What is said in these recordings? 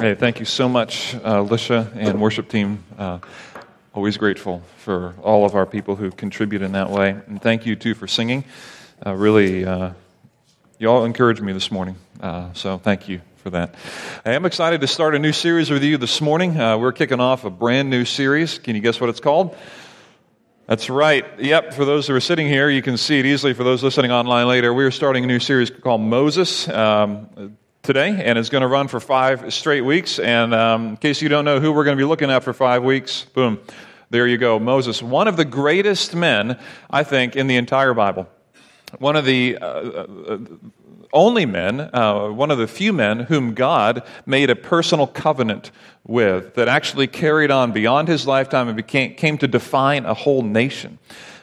Hey, thank you so much, uh, Lisha and worship team. Uh, always grateful for all of our people who contribute in that way. And thank you, too, for singing. Uh, really, uh, you all encouraged me this morning. Uh, so thank you for that. I am excited to start a new series with you this morning. Uh, we're kicking off a brand new series. Can you guess what it's called? That's right. Yep. For those who are sitting here, you can see it easily. For those listening online later, we are starting a new series called Moses. Um, today, and it's going to run for five straight weeks. And um, in case you don't know who we're going to be looking at for five weeks, boom, there you go. Moses, one of the greatest men, I think, in the entire Bible. One of the uh, uh, only men, uh, one of the few men whom God made a personal covenant with that actually carried on beyond his lifetime and became, came to define a whole nation.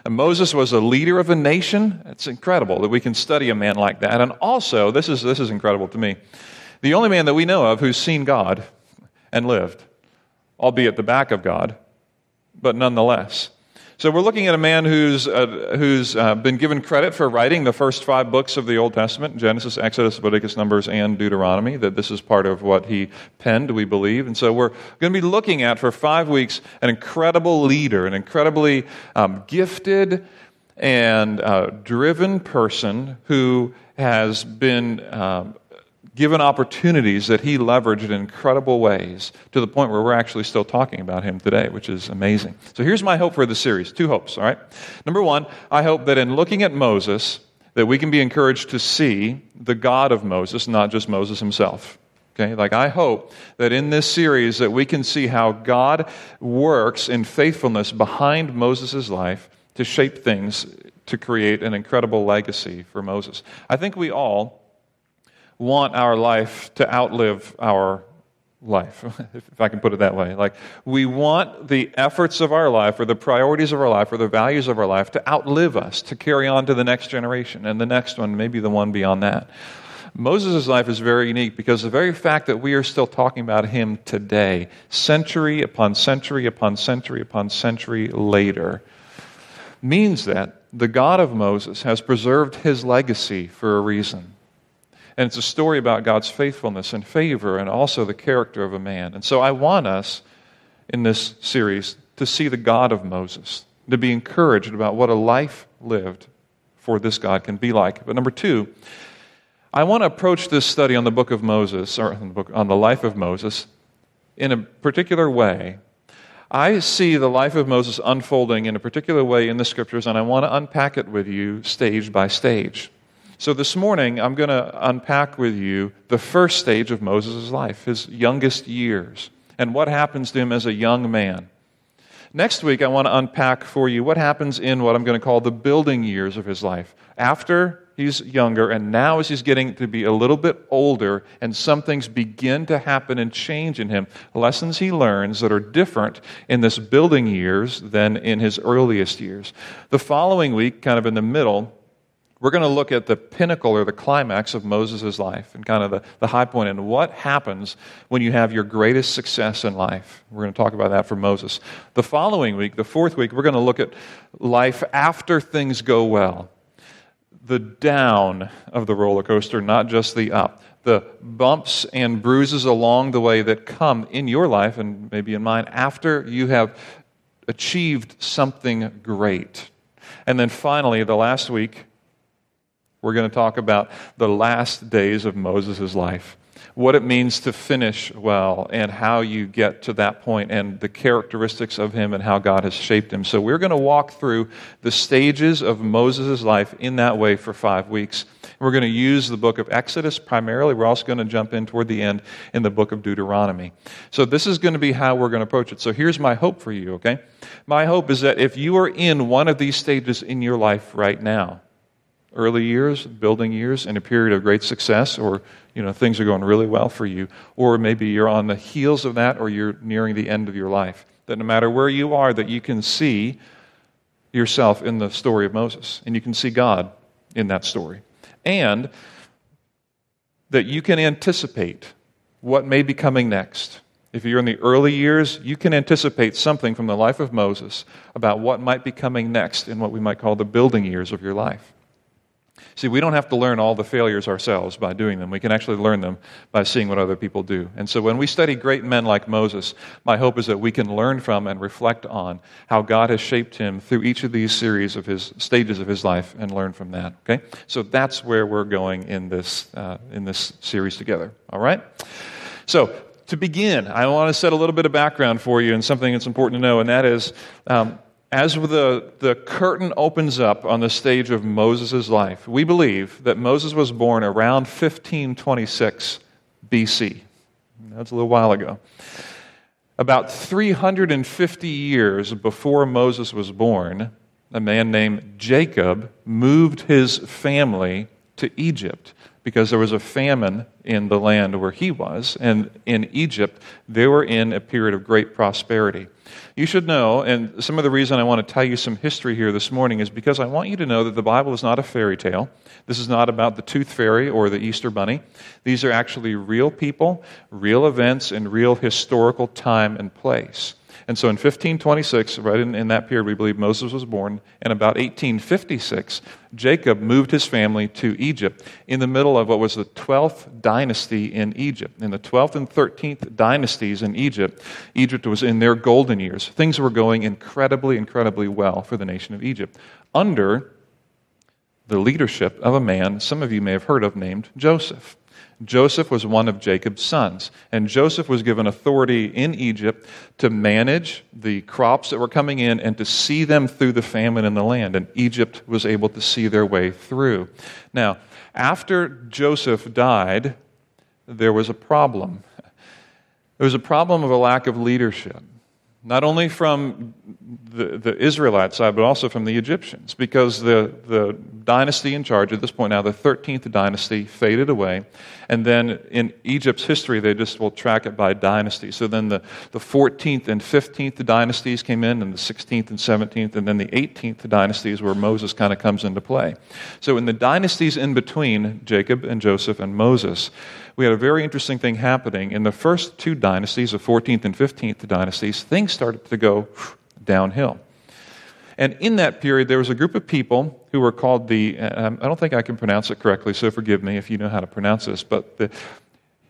And Moses was a leader of a nation. It's incredible that we can study a man like that. And also, this is, this is incredible to me, the only man that we know of who's seen God and lived, albeit the back of God, but nonetheless. So we're looking at a man who's, uh, who's uh, been given credit for writing the first five books of the Old Testament Genesis, Exodus, Leviticus, Numbers, and Deuteronomy. That this is part of what he penned, we believe. And so we're going to be looking at, for five weeks, an incredible leader, an incredibly um, gifted and uh, driven person who has been um, given opportunities that he leveraged in incredible ways to the point where we're actually still talking about him today, which is amazing. So here's my hope for the series two hopes, all right? Number one, I hope that in looking at Moses, that we can be encouraged to see the God of Moses, not just Moses himself. Okay? Like I hope that in this series that we can see how God works in faithfulness behind Moses' life to shape things to create an incredible legacy for Moses. I think we all want our life to outlive our life, if I can put it that way. Like, we want the efforts of our life, or the priorities of our life, or the values of our life to outlive us, to carry on to the next generation, and the next one, maybe the one beyond that. Moses' life is very unique because the very fact that we are still talking about him today, century upon century upon century upon century later, means that the God of Moses has preserved his legacy for a reason. And it's a story about God's faithfulness and favor and also the character of a man. And so I want us in this series to see the God of Moses, to be encouraged about what a life lived for this God can be like. But number two, I want to approach this study on the book of Moses, or on the, book, on the life of Moses, in a particular way. I see the life of Moses unfolding in a particular way in the scriptures, and I want to unpack it with you stage by stage. So this morning, I'm going to unpack with you the first stage of Moses' life, his youngest years, and what happens to him as a young man. Next week, I want to unpack for you what happens in what I'm going to call the building years of his life. After he's younger, and now as he's getting to be a little bit older, and some things begin to happen and change in him, lessons he learns that are different in this building years than in his earliest years. The following week, kind of in the middle, we're going to look at the pinnacle or the climax of Moses' life and kind of the, the high point and what happens when you have your greatest success in life. We're going to talk about that for Moses. The following week, the fourth week, we're going to look at life after things go well. The down of the roller coaster, not just the up. The bumps and bruises along the way that come in your life and maybe in mine after you have achieved something great. And then finally, the last week, we're going to talk about the last days of Moses' life, what it means to finish well, and how you get to that point, and the characteristics of him and how God has shaped him. So, we're going to walk through the stages of Moses' life in that way for five weeks. We're going to use the book of Exodus primarily. We're also going to jump in toward the end in the book of Deuteronomy. So, this is going to be how we're going to approach it. So, here's my hope for you, okay? My hope is that if you are in one of these stages in your life right now, early years, building years, in a period of great success, or you know things are going really well for you, or maybe you're on the heels of that, or you're nearing the end of your life. That no matter where you are, that you can see yourself in the story of Moses, and you can see God in that story, and that you can anticipate what may be coming next. If you're in the early years, you can anticipate something from the life of Moses about what might be coming next in what we might call the building years of your life. See, we don't have to learn all the failures ourselves by doing them. We can actually learn them by seeing what other people do. And so when we study great men like Moses, my hope is that we can learn from and reflect on how God has shaped him through each of these series of his stages of his life and learn from that. Okay? So that's where we're going in this, uh, in this series together. All right? So to begin, I want to set a little bit of background for you and something that's important to know, and that is um, as the, the curtain opens up on the stage of Moses' life, we believe that Moses was born around 1526 BC. That's a little while ago. About 350 years before Moses was born, a man named Jacob moved his family to Egypt because there was a famine in the land where he was. And in Egypt, they were in a period of great prosperity. You should know, and some of the reason I want to tell you some history here this morning is because I want you to know that the Bible is not a fairy tale. This is not about the tooth fairy or the Easter bunny. These are actually real people, real events, and real historical time and place. And so in 1526, right in, in, that period, we believe Moses was born. And about 1856, Jacob moved his family to Egypt in the middle of what was the 12th dynasty in Egypt. In the 12th and 13th dynasties in Egypt, Egypt was in their golden years. Things were going incredibly, incredibly well for the nation of Egypt under the leadership of a man some of you may have heard of named Joseph. Joseph was one of Jacob's sons. And Joseph was given authority in Egypt to manage the crops that were coming in and to see them through the famine in the land. And Egypt was able to see their way through. Now, after Joseph died, there was a problem. There was a problem of a lack of leadership not only from the, the Israelite side, but also from the Egyptians, because the, the dynasty in charge at this point now, the 13th dynasty, faded away. And then in Egypt's history, they just will track it by dynasty. So then the, the 14th and 15th dynasties came in, and the 16th and 17th, and then the 18th dynasties where Moses kind of comes into play. So in the dynasties in between Jacob and Joseph and Moses, we had a very interesting thing happening. In the first two dynasties, the 14th and 15th dynasties, things started to go downhill. And in that period, there was a group of people who were called the, um, I don't think I can pronounce it correctly, so forgive me if you know how to pronounce this, but the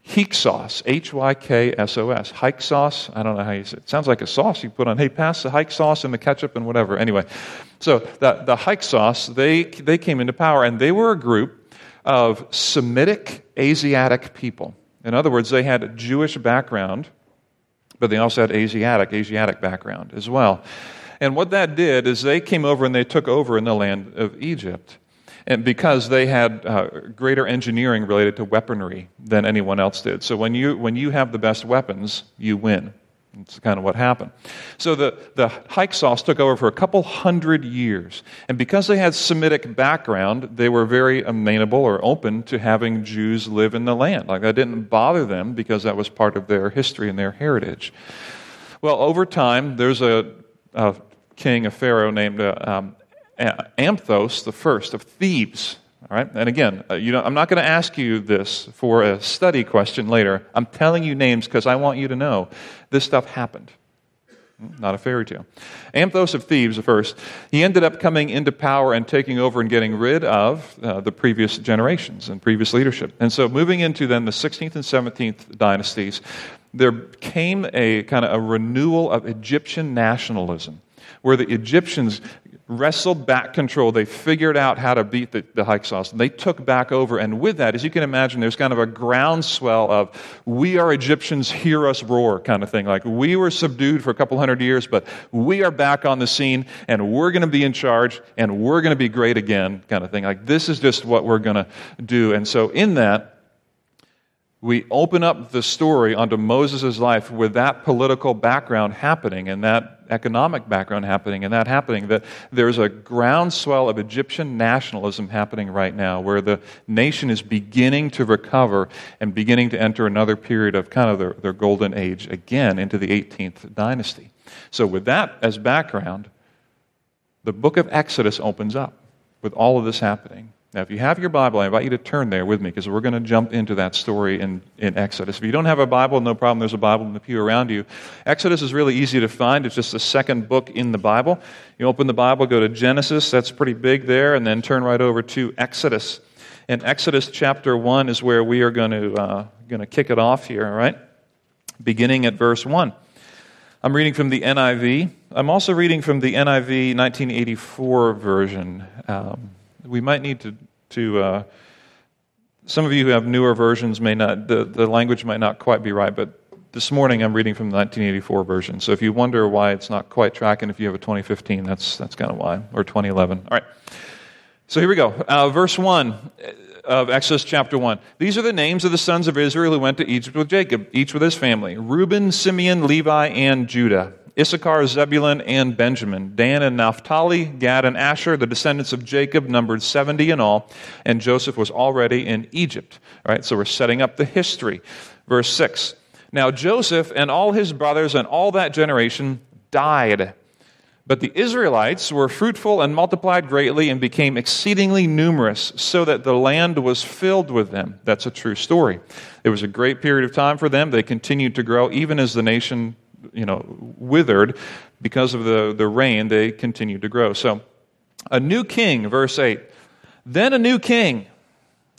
Hyksos, H Y K S O S. Hyksos, I don't know how you say it. it. Sounds like a sauce you put on. Hey, pass the sauce and the ketchup and whatever. Anyway, so the, the Hyksos, they, they came into power, and they were a group of Semitic Asiatic people. In other words, they had a Jewish background, but they also had Asiatic, Asiatic background as well. And what that did is they came over and they took over in the land of Egypt. And because they had uh, greater engineering related to weaponry than anyone else did. So when you, when you have the best weapons, you win. That's kind of what happened. So the, the Hyksos took over for a couple hundred years. And because they had Semitic background, they were very amenable or open to having Jews live in the land. Like that didn't bother them because that was part of their history and their heritage. Well, over time, there's a, a king, a pharaoh named uh, um, Amthos the first of Thebes. All right? And again, uh, I'm not going to ask you this for a study question later. I'm telling you names because I want you to know this stuff happened. Hmm, not a fairy tale. Amthos of Thebes, the first, he ended up coming into power and taking over and getting rid of uh, the previous generations and previous leadership. And so, moving into then the 16th and 17th dynasties, there came a kind of a renewal of Egyptian nationalism where the Egyptians wrestled back control. They figured out how to beat the, the Hyksos. And they took back over. And with that, as you can imagine, there's kind of a groundswell of, we are Egyptians, hear us roar kind of thing. Like, we were subdued for a couple hundred years, but we are back on the scene and we're going to be in charge and we're going to be great again kind of thing. Like, this is just what we're going to do. And so, in that, we open up the story onto Moses' life with that political background happening and that economic background happening and that happening, that there's a groundswell of Egyptian nationalism happening right now where the nation is beginning to recover and beginning to enter another period of kind of their, their golden age again into the 18th dynasty. So, with that as background, the book of Exodus opens up with all of this happening. Now, if you have your Bible, I invite you to turn there with me because we're going to jump into that story in, in Exodus. If you don't have a Bible, no problem. There's a Bible in the pew around you. Exodus is really easy to find. It's just the second book in the Bible. You open the Bible, go to Genesis, that's pretty big there, and then turn right over to Exodus. And Exodus chapter 1 is where we are going to, uh, going to kick it off here, all right? Beginning at verse 1. I'm reading from the NIV. I'm also reading from the NIV 1984 version. Um, we might need to, to uh, some of you who have newer versions may not, the, the language might not quite be right, but this morning I'm reading from the 1984 version. So if you wonder why it's not quite tracking, if you have a 2015, that's, that's kind of why, or 2011. All right. So here we go. Uh, verse 1 of Exodus chapter 1. These are the names of the sons of Israel who went to Egypt with Jacob, each with his family Reuben, Simeon, Levi, and Judah. Issachar, Zebulun, and Benjamin, Dan and Naphtali, Gad and Asher, the descendants of Jacob, numbered 70 in all, and Joseph was already in Egypt. All right, so we're setting up the history. Verse 6. Now Joseph and all his brothers and all that generation died. But the Israelites were fruitful and multiplied greatly and became exceedingly numerous, so that the land was filled with them. That's a true story. It was a great period of time for them. They continued to grow, even as the nation you know, withered because of the, the rain, they continued to grow. So, a new king, verse 8. Then a new king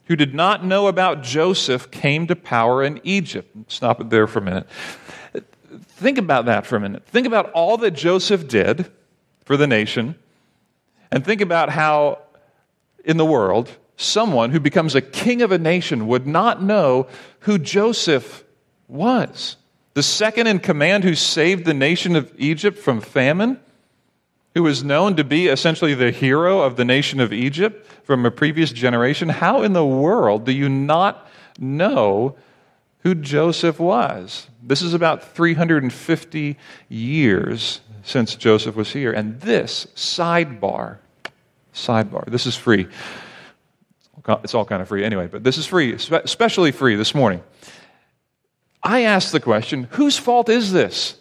who did not know about Joseph came to power in Egypt. Stop it there for a minute. Think about that for a minute. Think about all that Joseph did for the nation, and think about how in the world someone who becomes a king of a nation would not know who Joseph was the second in command who saved the nation of Egypt from famine, who was known to be essentially the hero of the nation of Egypt from a previous generation. How in the world do you not know who Joseph was? This is about 350 years since Joseph was here. And this sidebar, sidebar, this is free. It's all kind of free anyway, but this is free, especially free this morning. I ask the question whose fault is this?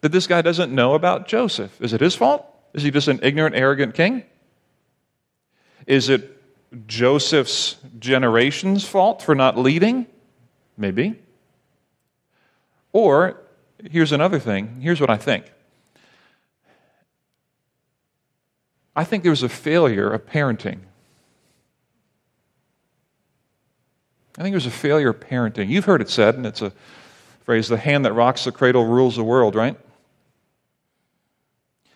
That this guy doesn't know about Joseph? Is it his fault? Is he just an ignorant, arrogant king? Is it Joseph's generation's fault for not leading? Maybe. Or, here's another thing. Here's what I think. I think there was a failure of parenting. I think it was a failure of parenting. You've heard it said, and it's a phrase the hand that rocks the cradle rules the world, right?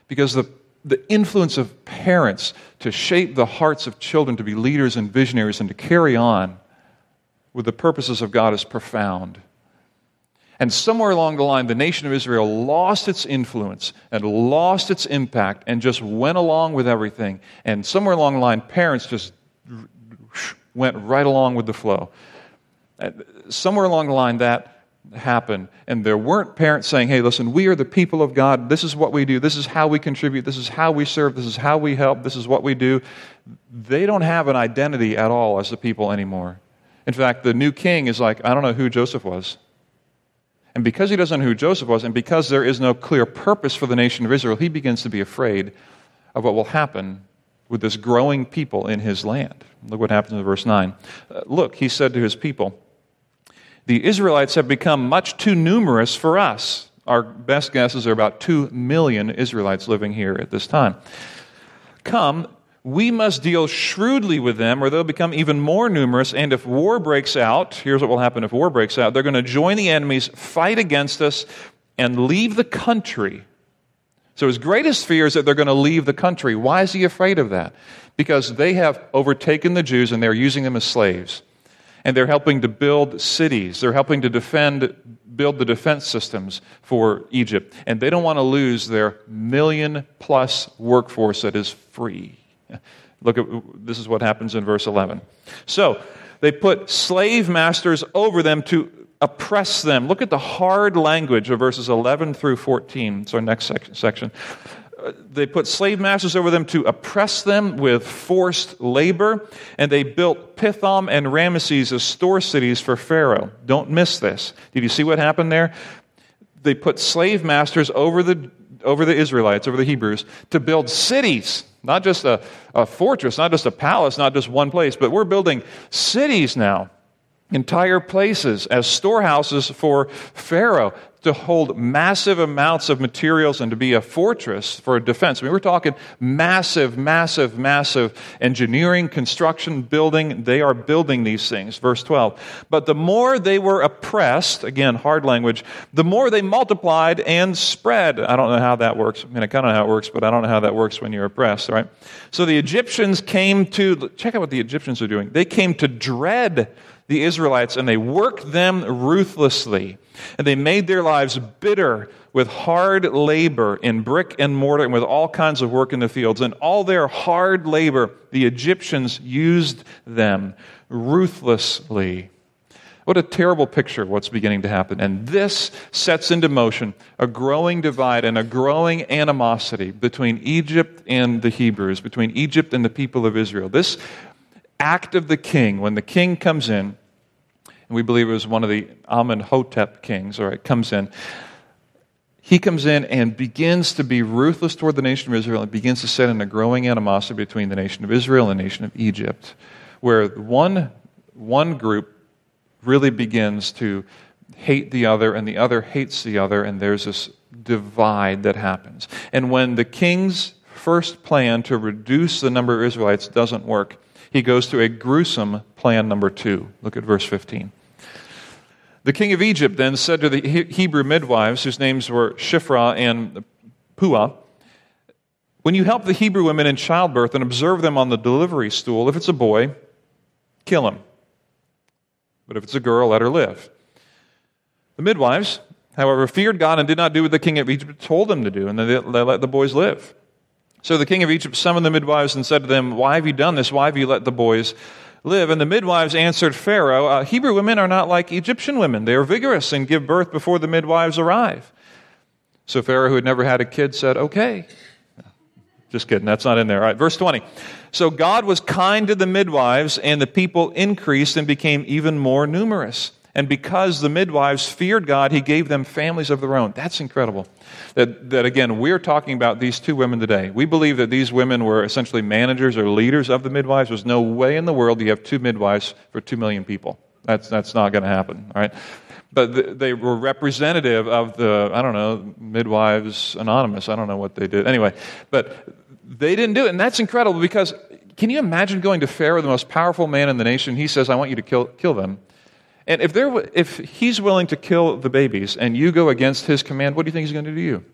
Because the, the influence of parents to shape the hearts of children to be leaders and visionaries and to carry on with the purposes of God is profound. And somewhere along the line, the nation of Israel lost its influence and lost its impact and just went along with everything. And somewhere along the line, parents just went right along with the flow. Uh, somewhere along the line, that happened. And there weren't parents saying, hey, listen, we are the people of God. This is what we do. This is how we contribute. This is how we serve. This is how we help. This is what we do. They don't have an identity at all as the people anymore. In fact, the new king is like, I don't know who Joseph was. And because he doesn't know who Joseph was, and because there is no clear purpose for the nation of Israel, he begins to be afraid of what will happen with this growing people in his land. Look what happens in verse 9. Uh, look, he said to his people, The Israelites have become much too numerous for us. Our best guesses are about 2 million Israelites living here at this time. Come, we must deal shrewdly with them, or they'll become even more numerous. And if war breaks out, here's what will happen if war breaks out they're going to join the enemies, fight against us, and leave the country so his greatest fear is that they're going to leave the country. Why is he afraid of that? Because they have overtaken the Jews and they're using them as slaves. And they're helping to build cities. They're helping to defend, build the defense systems for Egypt. And they don't want to lose their million plus workforce that is free. Look at this is what happens in verse 11. So they put slave masters over them to oppress them. Look at the hard language of verses 11 through 14. It's our next section. Uh, they put slave masters over them to oppress them with forced labor, and they built Pithom and Ramesses as store cities for Pharaoh. Don't miss this. Did you see what happened there? They put slave masters over the over the Israelites, over the Hebrews, to build cities, not just a, a fortress, not just a palace, not just one place, but we're building cities now entire places as storehouses for Pharaoh to hold massive amounts of materials and to be a fortress for defense. I mean, we're talking massive, massive, massive engineering, construction, building. They are building these things. Verse 12. But the more they were oppressed, again, hard language, the more they multiplied and spread. I don't know how that works. I mean, I kind of know how it works, but I don't know how that works when you're oppressed, right? So the Egyptians came to, check out what the Egyptians are doing. They came to dread the Israelites and they worked them ruthlessly. And they made their lives bitter with hard labor in brick and mortar and with all kinds of work in the fields. And all their hard labor, the Egyptians used them ruthlessly. What a terrible picture what's beginning to happen. And this sets into motion a growing divide and a growing animosity between Egypt and the Hebrews, between Egypt and the people of Israel. This act of the king, when the king comes in, and we believe it was one of the Amenhotep kings, or it comes in. He comes in and begins to be ruthless toward the nation of Israel and begins to set in a growing animosity between the nation of Israel and the nation of Egypt, where one, one group really begins to hate the other and the other hates the other, and there's this divide that happens. And when the king's first plan to reduce the number of Israelites doesn't work, he goes to a gruesome plan number two. Look at verse 15. The king of Egypt then said to the Hebrew midwives, whose names were Shiphrah and Puah, When you help the Hebrew women in childbirth and observe them on the delivery stool, if it's a boy, kill him. But if it's a girl, let her live. The midwives, however, feared God and did not do what the king of Egypt told them to do, and they let the boys live. So the king of Egypt summoned the midwives and said to them, Why have you done this? Why have you let the boys live. And the midwives answered Pharaoh, uh, Hebrew women are not like Egyptian women. They are vigorous and give birth before the midwives arrive. So Pharaoh, who had never had a kid, said, Okay. Just kidding, that's not in there. All right, verse 20. So God was kind to the midwives, and the people increased and became even more numerous. And because the midwives feared God, he gave them families of their own. That's incredible. That, that again, we're talking about these two women today. We believe that these women were essentially managers or leaders of the midwives. There's no way in the world you have two midwives for two million people. That's, that's not going to happen, right? But they were representative of the, I don't know, Midwives Anonymous. I don't know what they did. Anyway, but they didn't do it. And that's incredible because can you imagine going to Pharaoh, the most powerful man in the nation? He says, I want you to kill, kill them. And if, there, if he's willing to kill the babies and you go against his command, what do you think he's going to do to you?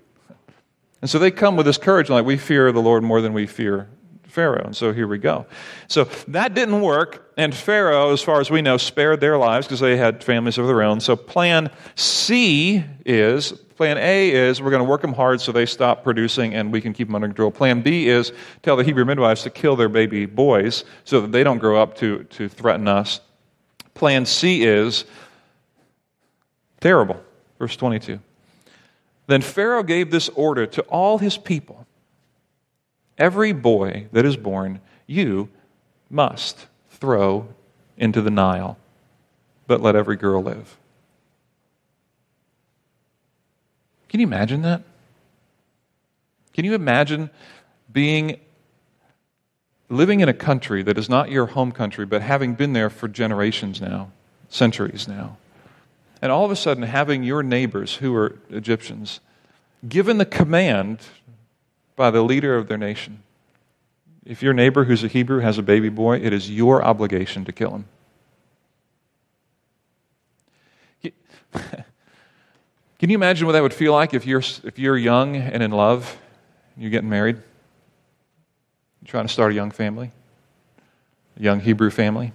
And so they come with this courage, like, we fear the Lord more than we fear Pharaoh. And so here we go. So that didn't work. And Pharaoh, as far as we know, spared their lives because they had families of their own. So plan C is plan A is we're going to work them hard so they stop producing and we can keep them under control. Plan B is tell the Hebrew midwives to kill their baby boys so that they don't grow up to, to threaten us. Plan C is terrible. Verse 22. Then Pharaoh gave this order to all his people Every boy that is born, you must throw into the Nile, but let every girl live. Can you imagine that? Can you imagine being living in a country that is not your home country, but having been there for generations now, centuries now, and all of a sudden having your neighbors who are Egyptians given the command by the leader of their nation if your neighbor who's a Hebrew has a baby boy, it is your obligation to kill him. Can you imagine what that would feel like if you're, if you're young and in love, you're getting married? Trying to start a young family, a young Hebrew family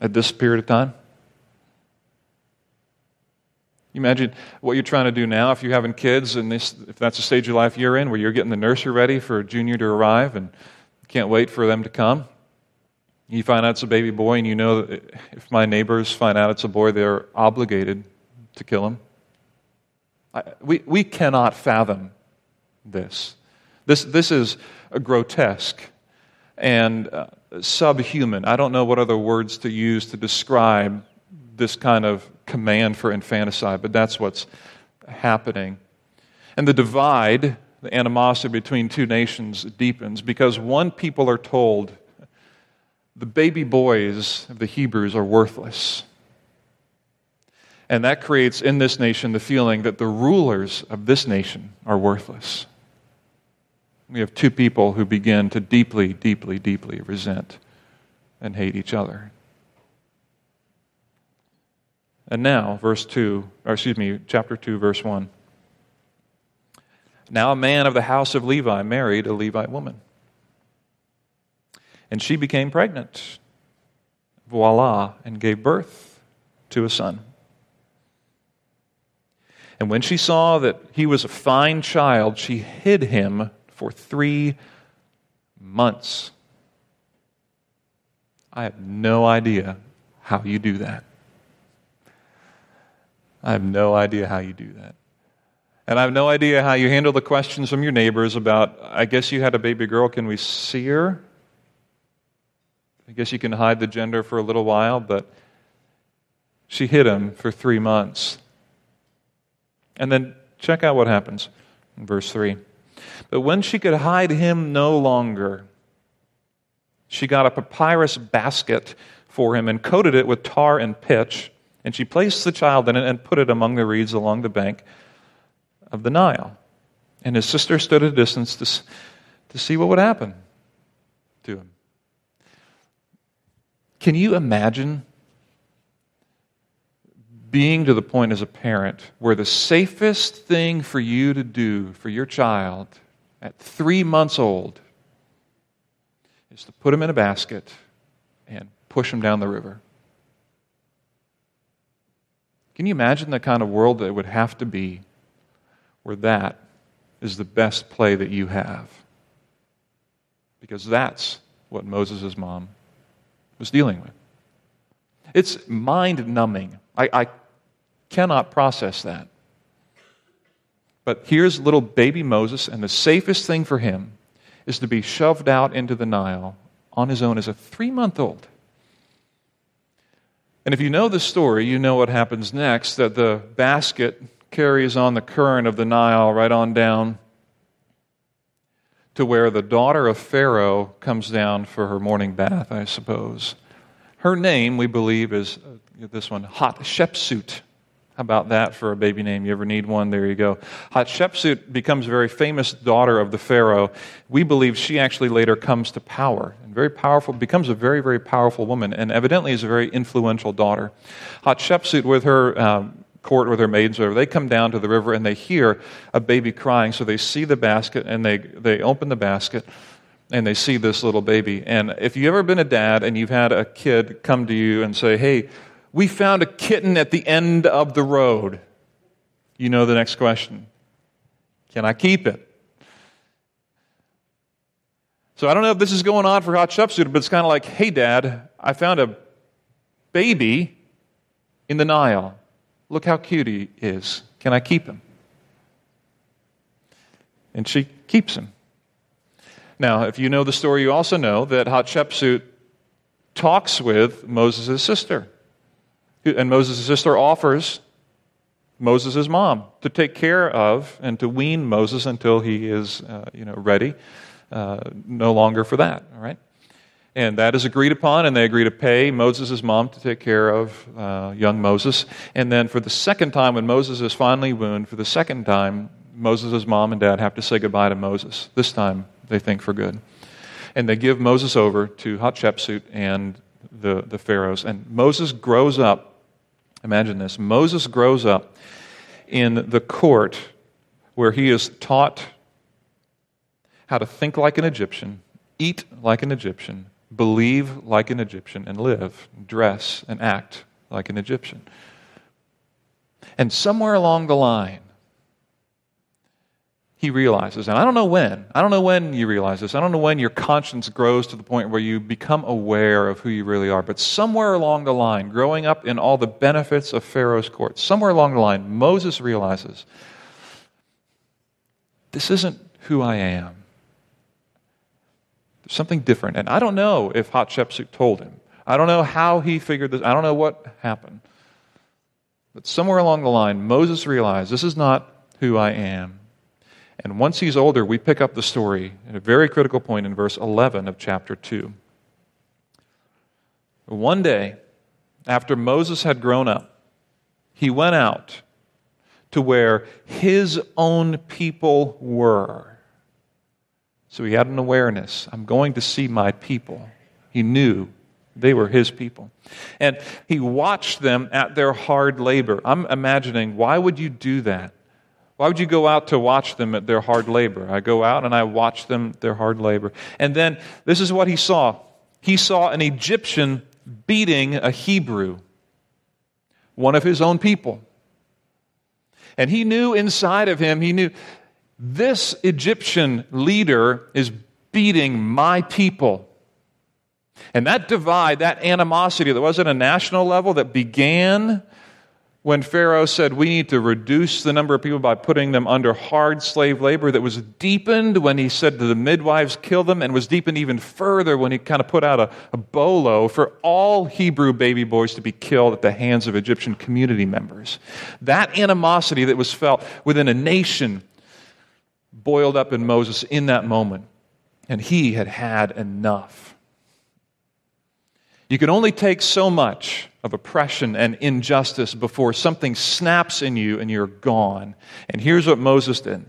at this period of time? You imagine what you're trying to do now if you're having kids and this, if that's the stage of life you're in where you're getting the nursery ready for a junior to arrive and can't wait for them to come. You find out it's a baby boy, and you know that if my neighbors find out it's a boy, they're obligated to kill him. I, we, we cannot fathom this. This, this is grotesque and uh, subhuman. I don't know what other words to use to describe this kind of command for infanticide, but that's what's happening. And the divide, the animosity between two nations deepens because one people are told the baby boys of the Hebrews are worthless. And that creates in this nation the feeling that the rulers of this nation are worthless. We have two people who begin to deeply, deeply, deeply resent and hate each other. And now, verse 2, or excuse me, chapter 2, verse 1. Now a man of the house of Levi married a Levite woman. And she became pregnant. Voila, and gave birth to a son. And when she saw that he was a fine child, she hid him for three months. I have no idea how you do that. I have no idea how you do that. And I have no idea how you handle the questions from your neighbors about, I guess you had a baby girl, can we see her? I guess you can hide the gender for a little while, but she hid him for three months. And then check out what happens in verse 3. But when she could hide him no longer, she got a papyrus basket for him and coated it with tar and pitch, and she placed the child in it and put it among the reeds along the bank of the Nile. And his sister stood at a distance to, to see what would happen to him. Can you imagine being to the point as a parent where the safest thing for you to do for your child at three months old is to put him in a basket and push him down the river? Can you imagine the kind of world that it would have to be where that is the best play that you have? Because that's what Moses' mom was dealing with. It's mind numbing. I, I cannot process that. But here's little baby Moses, and the safest thing for him is to be shoved out into the Nile on his own as a three month old. And if you know the story, you know what happens next that the basket carries on the current of the Nile right on down to where the daughter of Pharaoh comes down for her morning bath, I suppose. Her name, we believe, is uh, this one, Hatshepsut. How about that for a baby name? You ever need one? There you go. Hatshepsut becomes a very famous daughter of the Pharaoh. We believe she actually later comes to power and very powerful, becomes a very, very powerful woman, and evidently is a very influential daughter. Hatshepsut, with her um, court with her maids, whatever, they come down to the river and they hear a baby crying. So they see the basket and they, they open the basket and they see this little baby. And if you've ever been a dad and you've had a kid come to you and say, Hey, we found a kitten at the end of the road, you know the next question Can I keep it? So I don't know if this is going on for Hot Hatshepsut, but it's kind of like, Hey, dad, I found a baby in the Nile. Look how cute he is. Can I keep him? And she keeps him. Now, if you know the story, you also know that Hatshepsut talks with Moses' sister. And Moses' sister offers Moses' mom to take care of and to wean Moses until he is uh, you know, ready, uh, no longer for that. All right? And that is agreed upon, and they agree to pay Moses' mom to take care of uh, young Moses. And then for the second time, when Moses is finally wounded, for the second time, Moses' mom and dad have to say goodbye to Moses. This time, they think for good. And they give Moses over to Hatshepsut and the, the pharaohs. And Moses grows up, imagine this Moses grows up in the court where he is taught how to think like an Egyptian, eat like an Egyptian, believe like an Egyptian, and live, dress, and act like an Egyptian. And somewhere along the line, he realizes, and I don't know when, I don't know when you realize this, I don't know when your conscience grows to the point where you become aware of who you really are, but somewhere along the line, growing up in all the benefits of Pharaoh's court, somewhere along the line, Moses realizes this isn't who I am. There's something different. And I don't know if Hatshepsut told him. I don't know how he figured this. I don't know what happened. But somewhere along the line, Moses realized this is not who I am. And once he's older, we pick up the story at a very critical point in verse 11 of chapter 2. One day, after Moses had grown up, he went out to where his own people were. So he had an awareness I'm going to see my people. He knew they were his people. And he watched them at their hard labor. I'm imagining, why would you do that? Why would you go out to watch them at their hard labor? I go out and I watch them their hard labor. And then this is what he saw. He saw an Egyptian beating a Hebrew, one of his own people. And he knew inside of him, he knew this Egyptian leader is beating my people. And that divide, that animosity that was at a national level that began when Pharaoh said we need to reduce the number of people by putting them under hard slave labor, that was deepened when he said to the midwives, kill them, and was deepened even further when he kind of put out a, a bolo for all Hebrew baby boys to be killed at the hands of Egyptian community members. That animosity that was felt within a nation boiled up in Moses in that moment, and he had had enough. You can only take so much of oppression and injustice before something snaps in you and you're gone. And here's what Moses did.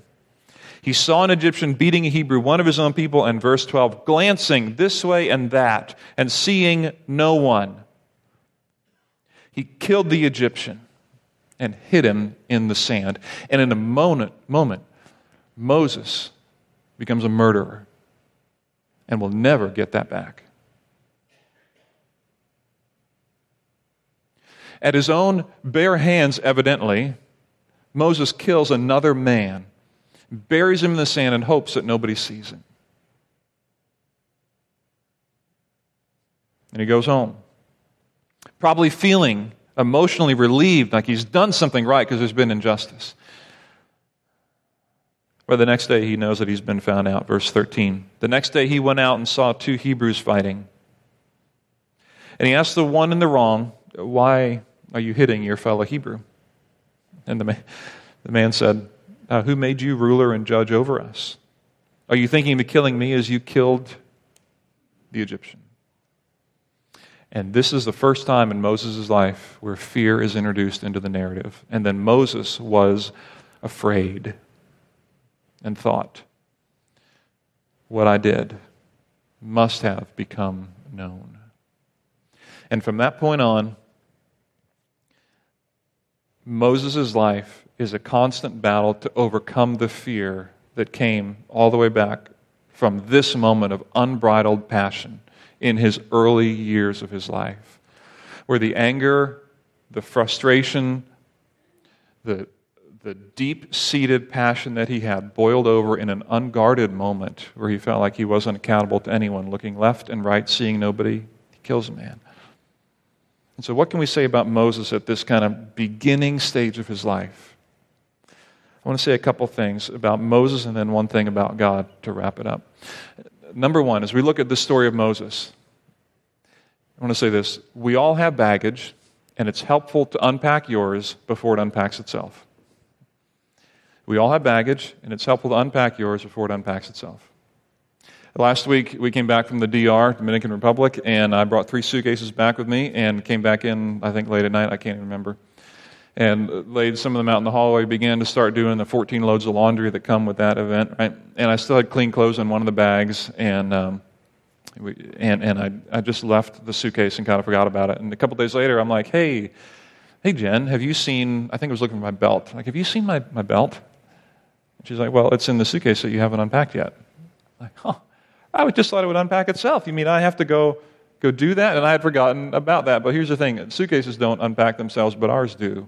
He saw an Egyptian beating a Hebrew, one of his own people, and verse 12, glancing this way and that, and seeing no one. He killed the Egyptian and hid him in the sand. And in a moment, moment Moses becomes a murderer and will never get that back. At his own bare hands, evidently, Moses kills another man, buries him in the sand, and hopes that nobody sees him. And he goes home, probably feeling emotionally relieved, like he's done something right because there's been injustice. But the next day he knows that he's been found out. Verse 13. The next day he went out and saw two Hebrews fighting. And he asked the one in the wrong, Why are you hitting your fellow Hebrew? And the man, the man said, uh, Who made you ruler and judge over us? Are you thinking of killing me as you killed the Egyptian? And this is the first time in Moses' life where fear is introduced into the narrative. And then Moses was afraid and thought, What I did must have become known. And from that point on, Moses' life is a constant battle to overcome the fear that came all the way back from this moment of unbridled passion in his early years of his life, where the anger, the frustration, the, the deep seated passion that he had boiled over in an unguarded moment where he felt like he wasn't accountable to anyone, looking left and right, seeing nobody. He kills a man. And so, what can we say about Moses at this kind of beginning stage of his life? I want to say a couple things about Moses and then one thing about God to wrap it up. Number one, as we look at the story of Moses, I want to say this. We all have baggage, and it's helpful to unpack yours before it unpacks itself. We all have baggage, and it's helpful to unpack yours before it unpacks itself. Last week, we came back from the DR, Dominican Republic, and I brought three suitcases back with me and came back in, I think, late at night. I can't even remember. And laid some of them out in the hallway, began to start doing the 14 loads of laundry that come with that event, right? And I still had clean clothes in one of the bags, and, um, we, and, and I, I just left the suitcase and kind of forgot about it. And a couple days later, I'm like, hey, hey, Jen, have you seen, I think I was looking for my belt. Like, have you seen my, my belt? And she's like, well, it's in the suitcase that you haven't unpacked yet. I'm like, huh. I just thought it would unpack itself. You mean I have to go go do that? And I had forgotten about that. But here's the thing suitcases don't unpack themselves, but ours do.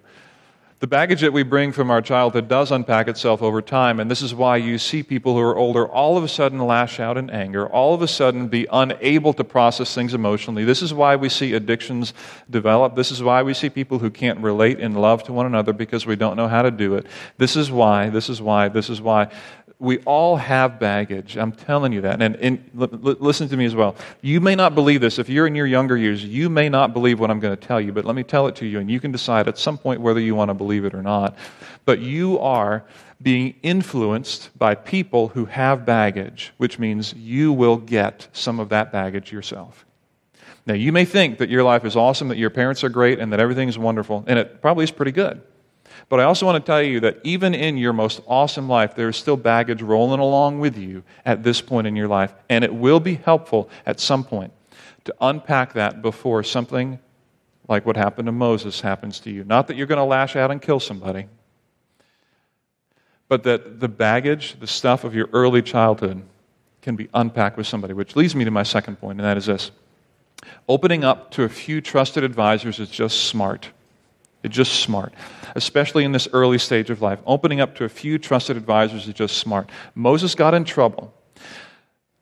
The baggage that we bring from our childhood does unpack itself over time, and this is why you see people who are older all of a sudden lash out in anger, all of a sudden be unable to process things emotionally. This is why we see addictions develop. This is why we see people who can't relate in love to one another because we don't know how to do it. This is why, this is why, this is why we all have baggage. I'm telling you that. And, and l- l- listen to me as well. You may not believe this. If you're in your younger years, you may not believe what I'm going to tell you, but let me tell it to you, and you can decide at some point whether you want to believe it or not. But you are being influenced by people who have baggage, which means you will get some of that baggage yourself. Now, you may think that your life is awesome, that your parents are great, and that everything's wonderful, and it probably is pretty good. But I also want to tell you that even in your most awesome life, there is still baggage rolling along with you at this point in your life. And it will be helpful at some point to unpack that before something like what happened to Moses happens to you. Not that you're going to lash out and kill somebody, but that the baggage, the stuff of your early childhood, can be unpacked with somebody. Which leads me to my second point, and that is this opening up to a few trusted advisors is just smart. It's just smart, especially in this early stage of life. Opening up to a few trusted advisors is just smart. Moses got in trouble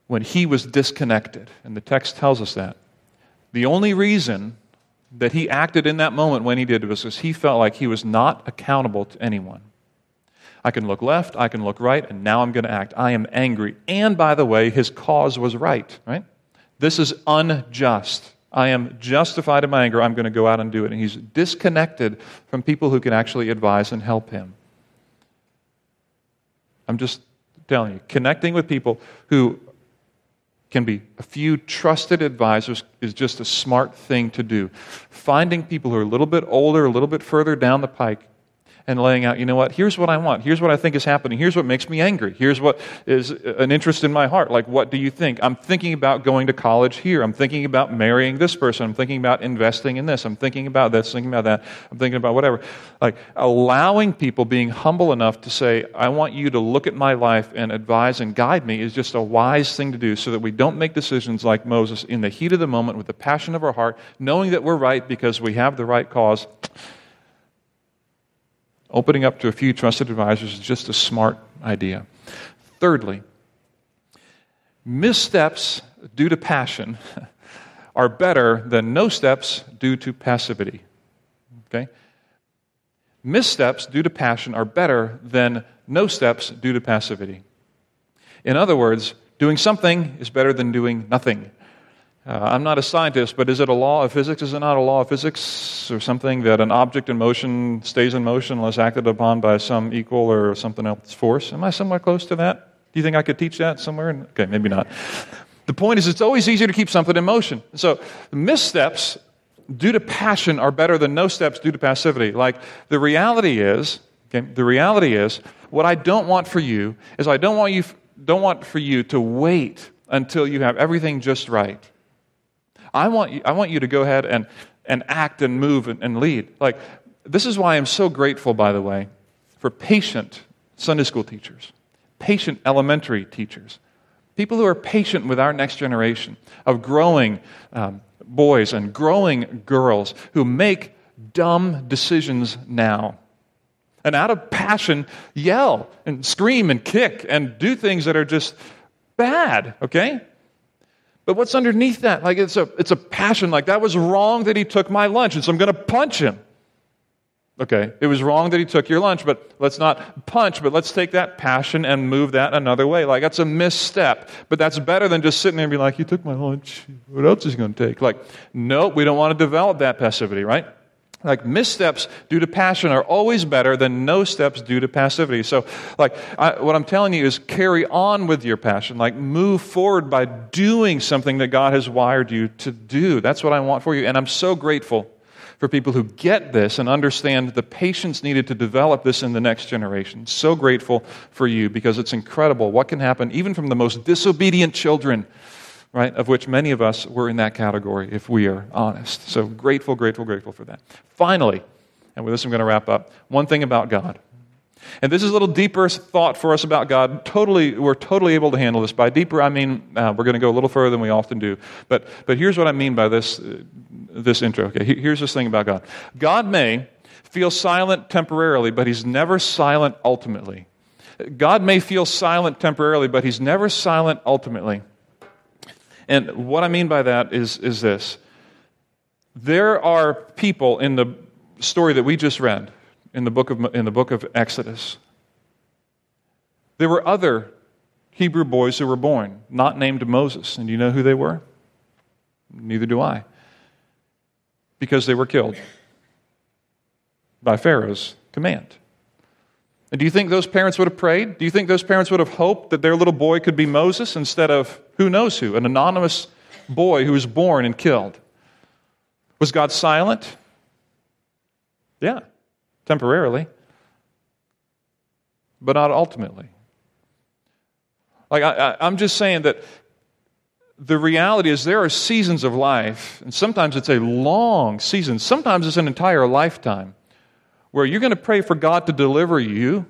when he was disconnected, and the text tells us that. The only reason that he acted in that moment when he did was because he felt like he was not accountable to anyone. I can look left, I can look right, and now I'm going to act. I am angry. And by the way, his cause was right, right? This is unjust. I am justified in my anger. I'm going to go out and do it. And he's disconnected from people who can actually advise and help him. I'm just telling you, connecting with people who can be a few trusted advisors is just a smart thing to do. Finding people who are a little bit older, a little bit further down the pike, and laying out, you know what, here's what I want. Here's what I think is happening. Here's what makes me angry. Here's what is an interest in my heart. Like, what do you think? I'm thinking about going to college here. I'm thinking about marrying this person. I'm thinking about investing in this. I'm thinking about this, thinking about that. I'm thinking about whatever. Like, allowing people being humble enough to say, I want you to look at my life and advise and guide me is just a wise thing to do so that we don't make decisions like Moses in the heat of the moment with the passion of our heart, knowing that we're right because we have the right cause Opening up to a few trusted advisors is just a smart idea. Thirdly, missteps due to passion are better than no steps due to passivity. Okay? Missteps due to passion are better than no steps due to passivity. In other words, doing something is better than doing nothing. Uh, I'm not a scientist, but is it a law of physics? Is it not a law of physics or something that an object in motion stays in motion unless acted upon by some equal or something else force? Am I somewhere close to that? Do you think I could teach that somewhere? Okay, maybe not. The point is, it's always easier to keep something in motion. So, missteps due to passion are better than no steps due to passivity. Like, the reality is, okay, the reality is, what I don't want for you is I don't want you, don't want for you to wait until you have everything just right I want you, I want you to go ahead and, and act and move and, and lead. Like, this is why I'm so grateful, by the way, for patient Sunday school teachers, patient elementary teachers, people who are patient with our next generation of growing um, boys and growing girls who make dumb decisions now. And out of passion, yell and scream and kick and do things that are just bad, okay? But what's underneath that? Like it's a, it's a passion. Like that was wrong that he took my lunch, and so I'm going to punch him. Okay, it was wrong that he took your lunch, but let's not punch, but let's take that passion and move that another way. Like that's a misstep, but that's better than just sitting there and be like, "You took my lunch. What else is he going to take?" Like, nope, we don't want to develop that passivity, right? Like missteps due to passion are always better than no steps due to passivity. So like I, what i'm telling you is carry on with your passion. Like move forward by doing something that god has wired you to do. That's what i want for you. And i'm so grateful for people who get this and understand the patience needed to develop this in the next generation. So grateful for you because it's incredible what can happen even from the most disobedient children right? Of which many of us were in that category, if we are honest. So grateful, grateful, grateful for that. Finally, and with this I'm going to wrap up, one thing about God. And this is a little deeper thought for us about God. Totally, we're totally able to handle this. By deeper, I mean uh, we're going to go a little further than we often do. But, but here's what I mean by this, uh, this intro. Okay, here's this thing about God. God may feel silent temporarily, but He's never silent ultimately. God may feel silent temporarily, but He's never silent ultimately. And what I mean by that is, is this there are people in the story that we just read in the book of, in the book of Exodus There were other Hebrew boys who were born, not named Moses. And do you know who they were? Neither do I. Because they were killed by Pharaoh's command. And do you think those parents would have prayed? Do you think those parents would have hoped that their little boy could be Moses instead of who knows who, an anonymous boy who was born and killed? Was God silent? Yeah, temporarily, but not ultimately. Like, I, am just saying that the reality is there are seasons of life, and sometimes it's a long season, sometimes it's an entire lifetime, where you're going to pray for God to deliver you,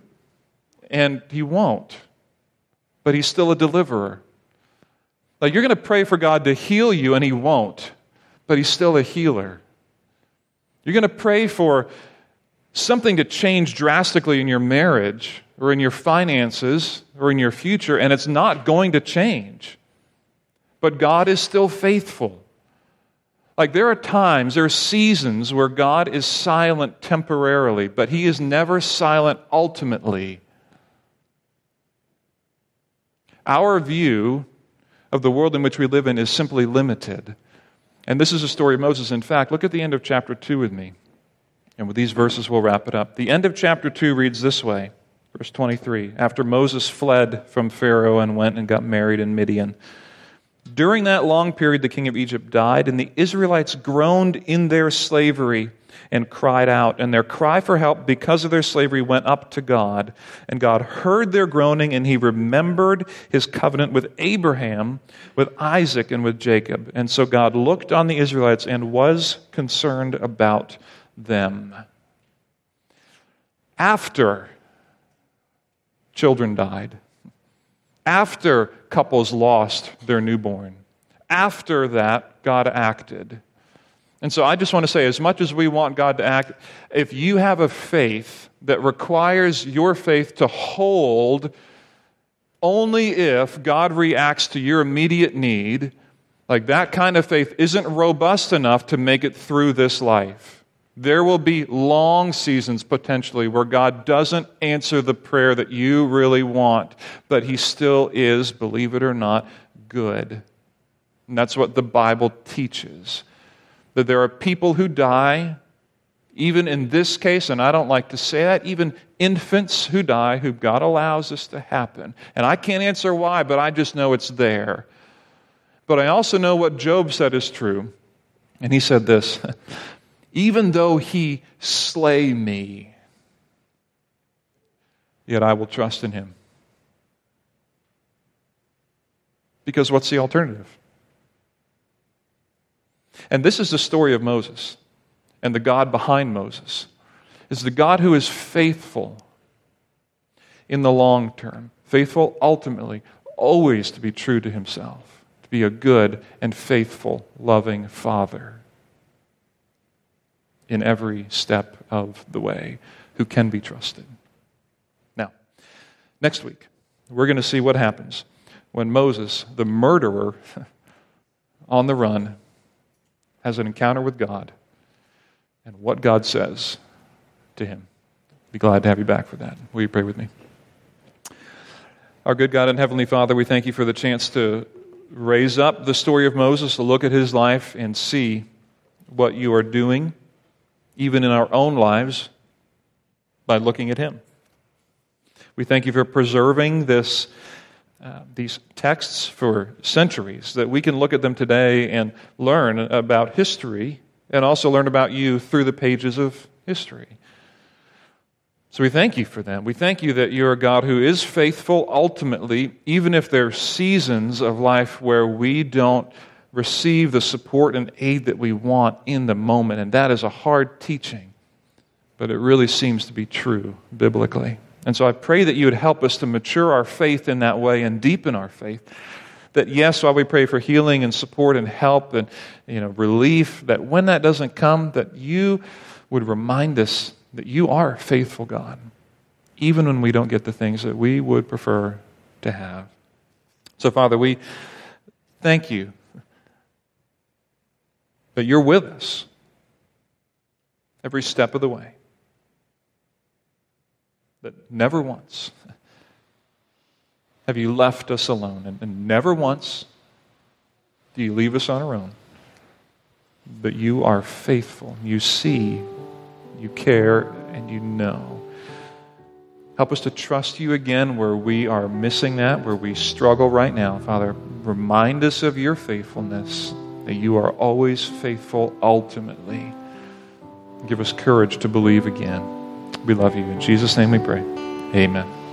and He won't. But He's still a deliverer. Like you're going to pray for God to heal you, and He won't, but He's still a healer. You're going to pray for something to change drastically in your marriage or in your finances or in your future, and it's not going to change. But God is still faithful. Like there are times, there are seasons where God is silent temporarily, but He is never silent ultimately. Our view of the world in which we live in is simply limited. And this is a story of Moses. In fact, look at the end of chapter 2 with me. And with these verses, we'll wrap it up. The end of chapter 2 reads this way Verse 23 After Moses fled from Pharaoh and went and got married in Midian, during that long period, the king of Egypt died, and the Israelites groaned in their slavery and cried out. And their cry for help because of their slavery went up to God. And God heard their groaning, and he remembered his covenant with Abraham, with Isaac, and with Jacob. And so God looked on the Israelites and was concerned about them. After children died, after couples lost their newborn, after that, God acted. And so I just want to say, as much as we want God to act, if you have a faith that requires your faith to hold only if God reacts to your immediate need, like that kind of faith isn't robust enough to make it through this life. There will be long seasons potentially where God doesn't answer the prayer that you really want, but He still is, believe it or not, good. And that's what the Bible teaches. That there are people who die, even in this case, and I don't like to say that, even infants who die, who God allows this to happen. And I can't answer why, but I just know it's there. But I also know what Job said is true. And he said this even though he slay me, yet I will trust in him. Because what's the alternative? And this is the story of Moses and the God behind Moses. Is the God who is faithful in the long term, faithful ultimately, always to be true to himself, to be a good and faithful, loving Father in every step of the way, who can be trusted. Now, next week, we're going to see what happens when Moses, the murderer on the run, has an encounter with God and what God says to him. Be glad to have you back for that. Will you pray with me? Our good God and Heavenly Father, we thank you for the chance to raise up the story of Moses, to look at his life and see what you are doing even in our own lives, by looking at Him. We thank you for preserving this, uh, these texts for centuries, that we can look at them today and learn about history and also learn about you through the pages of history. So we thank you for them. We thank you that you're a God who is faithful ultimately, even if there are seasons of life where we don't receive the support and aid that we want in the moment. And that is a hard teaching, but it really seems to be true biblically. And so I pray that you would help us to mature our faith in that way and deepen our faith. That yes, while we pray for healing and support and help and you know relief, that when that doesn't come, that you would remind us that you are faithful God, even when we don't get the things that we would prefer to have. So, Father, we thank you that you're with us every step of the way. That never once have you left us alone. And, and never once do you leave us on our own. But you are faithful. You see, you care, and you know. Help us to trust you again where we are missing that, where we struggle right now. Father, remind us of your faithfulness, that you are always faithful ultimately. Give us courage to believe again. We love you. In Jesus' name we pray. Amen.